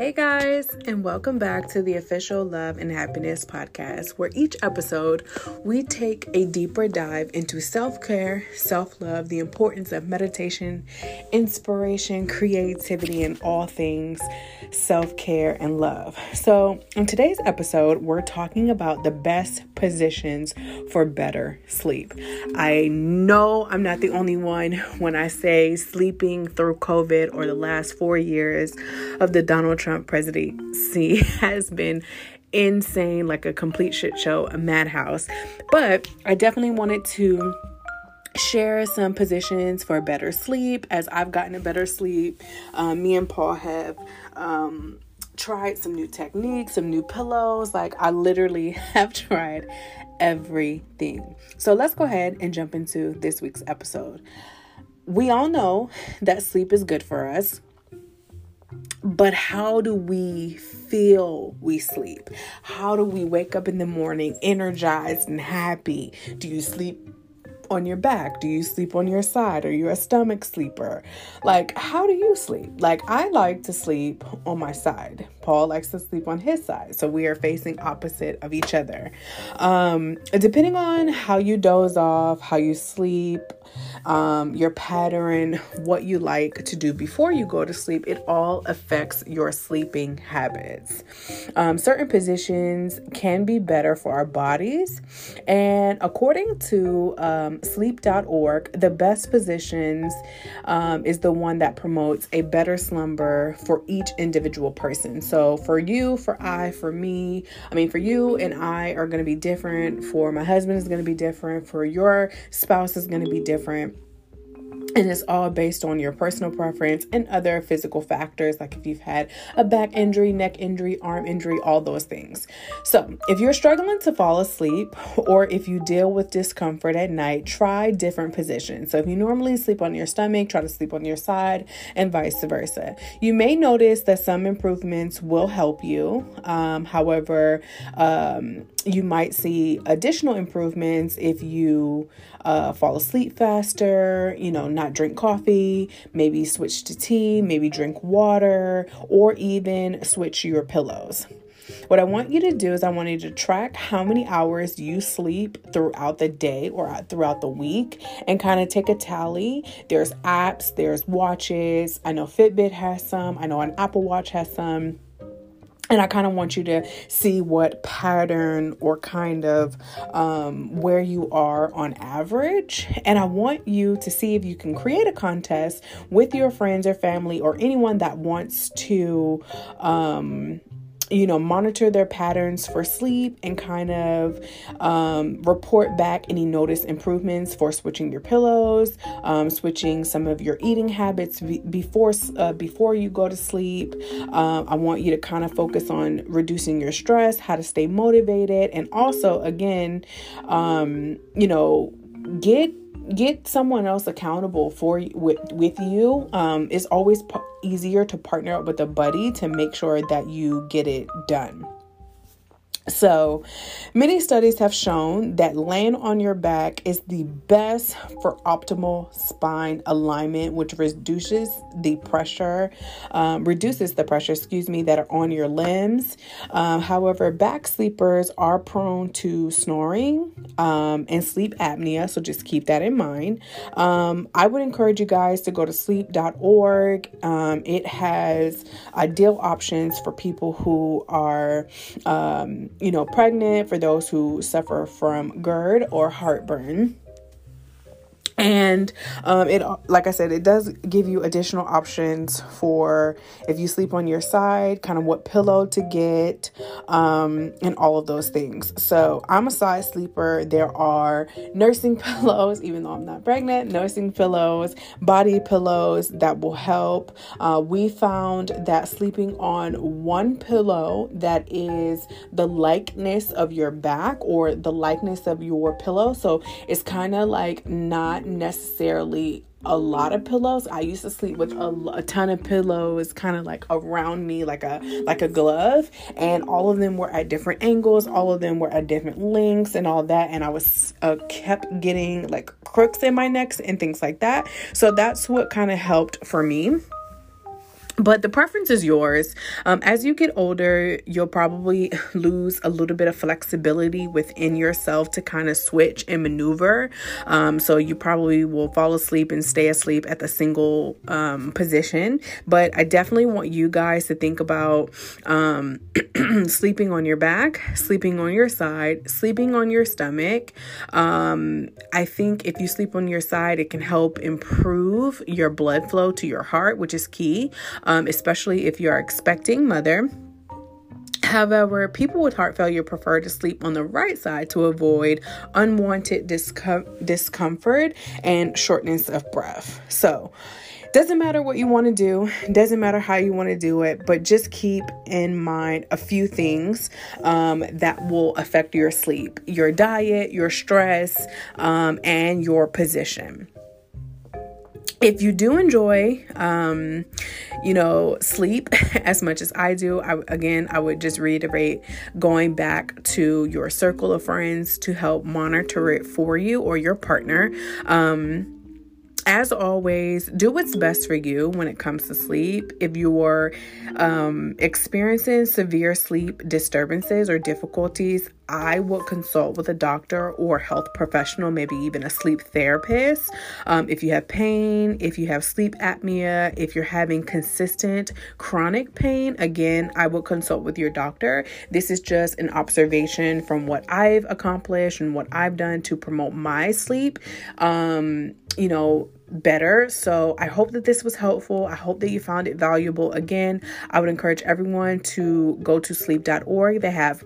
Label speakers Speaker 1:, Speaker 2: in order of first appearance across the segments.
Speaker 1: Hey guys, and welcome back to the official Love and Happiness podcast, where each episode we take a deeper dive into self care, self love, the importance of meditation, inspiration, creativity, and all things self care and love. So, in today's episode, we're talking about the best positions for better sleep. I know I'm not the only one when I say sleeping through COVID or the last four years of the Donald Trump presidency has been insane, like a complete shit show, a madhouse. But I definitely wanted to share some positions for better sleep as I've gotten a better sleep. Um, me and Paul have um, tried some new techniques, some new pillows. Like, I literally have tried everything. So, let's go ahead and jump into this week's episode. We all know that sleep is good for us. But how do we feel we sleep? How do we wake up in the morning energized and happy? Do you sleep on your back? Do you sleep on your side? Are you a stomach sleeper? Like, how do you sleep? Like, I like to sleep on my side. Paul likes to sleep on his side. So we are facing opposite of each other. Um, depending on how you doze off, how you sleep, um, your pattern, what you like to do before you go to sleep, it all affects your sleeping habits. Um, certain positions can be better for our bodies. And according to um, sleep.org, the best positions um, is the one that promotes a better slumber for each individual person. So for you, for I, for me, I mean, for you and I are going to be different. For my husband is going to be different. For your spouse is going to be different different and it's all based on your personal preference and other physical factors like if you've had a back injury neck injury arm injury all those things. So if you're struggling to fall asleep or if you deal with discomfort at night try different positions. So if you normally sleep on your stomach try to sleep on your side and vice versa. You may notice that some improvements will help you. Um, however um, you might see additional improvements if you uh, fall asleep faster, you know, not drink coffee, maybe switch to tea, maybe drink water, or even switch your pillows. What I want you to do is I want you to track how many hours you sleep throughout the day or throughout the week and kind of take a tally. There's apps, there's watches. I know Fitbit has some, I know an Apple Watch has some and I kind of want you to see what pattern or kind of um, where you are on average. And I want you to see if you can create a contest with your friends or family or anyone that wants to. Um, you know, monitor their patterns for sleep and kind of um, report back any noticed improvements for switching your pillows, um, switching some of your eating habits before uh, before you go to sleep. Um, I want you to kind of focus on reducing your stress, how to stay motivated, and also again, um, you know, get get someone else accountable for with with you um, it's always p- easier to partner up with a buddy to make sure that you get it done so, many studies have shown that laying on your back is the best for optimal spine alignment, which reduces the pressure, um, reduces the pressure, excuse me, that are on your limbs. Um, however, back sleepers are prone to snoring um, and sleep apnea, so just keep that in mind. Um, I would encourage you guys to go to sleep.org. Um, it has ideal options for people who are um, you know, pregnant, for those who suffer from GERD or heartburn and um, it like i said it does give you additional options for if you sleep on your side kind of what pillow to get um, and all of those things. So i'm a side sleeper. There are nursing pillows even though i'm not pregnant nursing pillows body pillows that will help. Uh, we found that sleeping on one pillow that is the likeness of your back or the likeness of your pillow. So it's kind of like not necessarily a lot of pillows. I used to sleep with a, a ton of pillows kind of like around me like a like a glove and all of them were at different angles, all of them were at different lengths and all that and I was uh, kept getting like crooks in my necks and things like that. So that's what kind of helped for me. But the preference is yours. Um, as you get older, you'll probably lose a little bit of flexibility within yourself to kind of switch and maneuver. Um, so you probably will fall asleep and stay asleep at the single um, position. But I definitely want you guys to think about um, sleeping on your back, sleeping on your side, sleeping on your stomach. Um, I think if you sleep on your side, it can help improve your blood flow to your heart, which is key um, especially if you're expecting mother. However, people with heart failure prefer to sleep on the right side to avoid unwanted discom- discomfort and shortness of breath. So, doesn't matter what you want to do, doesn't matter how you want to do it, but just keep in mind a few things um, that will affect your sleep your diet, your stress, um, and your position if you do enjoy um, you know sleep as much as i do I, again i would just reiterate going back to your circle of friends to help monitor it for you or your partner um, as always, do what's best for you when it comes to sleep. If you're um, experiencing severe sleep disturbances or difficulties, I would consult with a doctor or health professional, maybe even a sleep therapist. Um, if you have pain, if you have sleep apnea, if you're having consistent chronic pain, again, I would consult with your doctor. This is just an observation from what I've accomplished and what I've done to promote my sleep. Um, you know, better. So I hope that this was helpful. I hope that you found it valuable. Again, I would encourage everyone to go to sleep.org. They have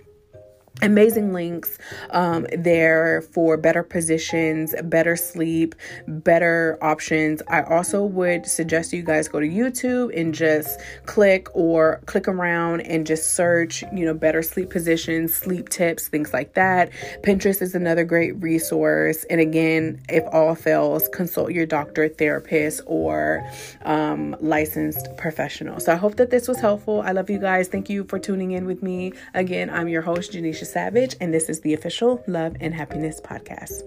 Speaker 1: amazing links um, there for better positions, better sleep, better options. I also would suggest you guys go to YouTube and just click or click around and just search, you know, better sleep positions, sleep tips, things like that. Pinterest is another great resource. And again, if all fails, consult your doctor, therapist, or um, licensed professional. So I hope that this was helpful. I love you guys. Thank you for tuning in with me. Again, I'm your host, Jainishia Savage, and this is the official Love and Happiness Podcast.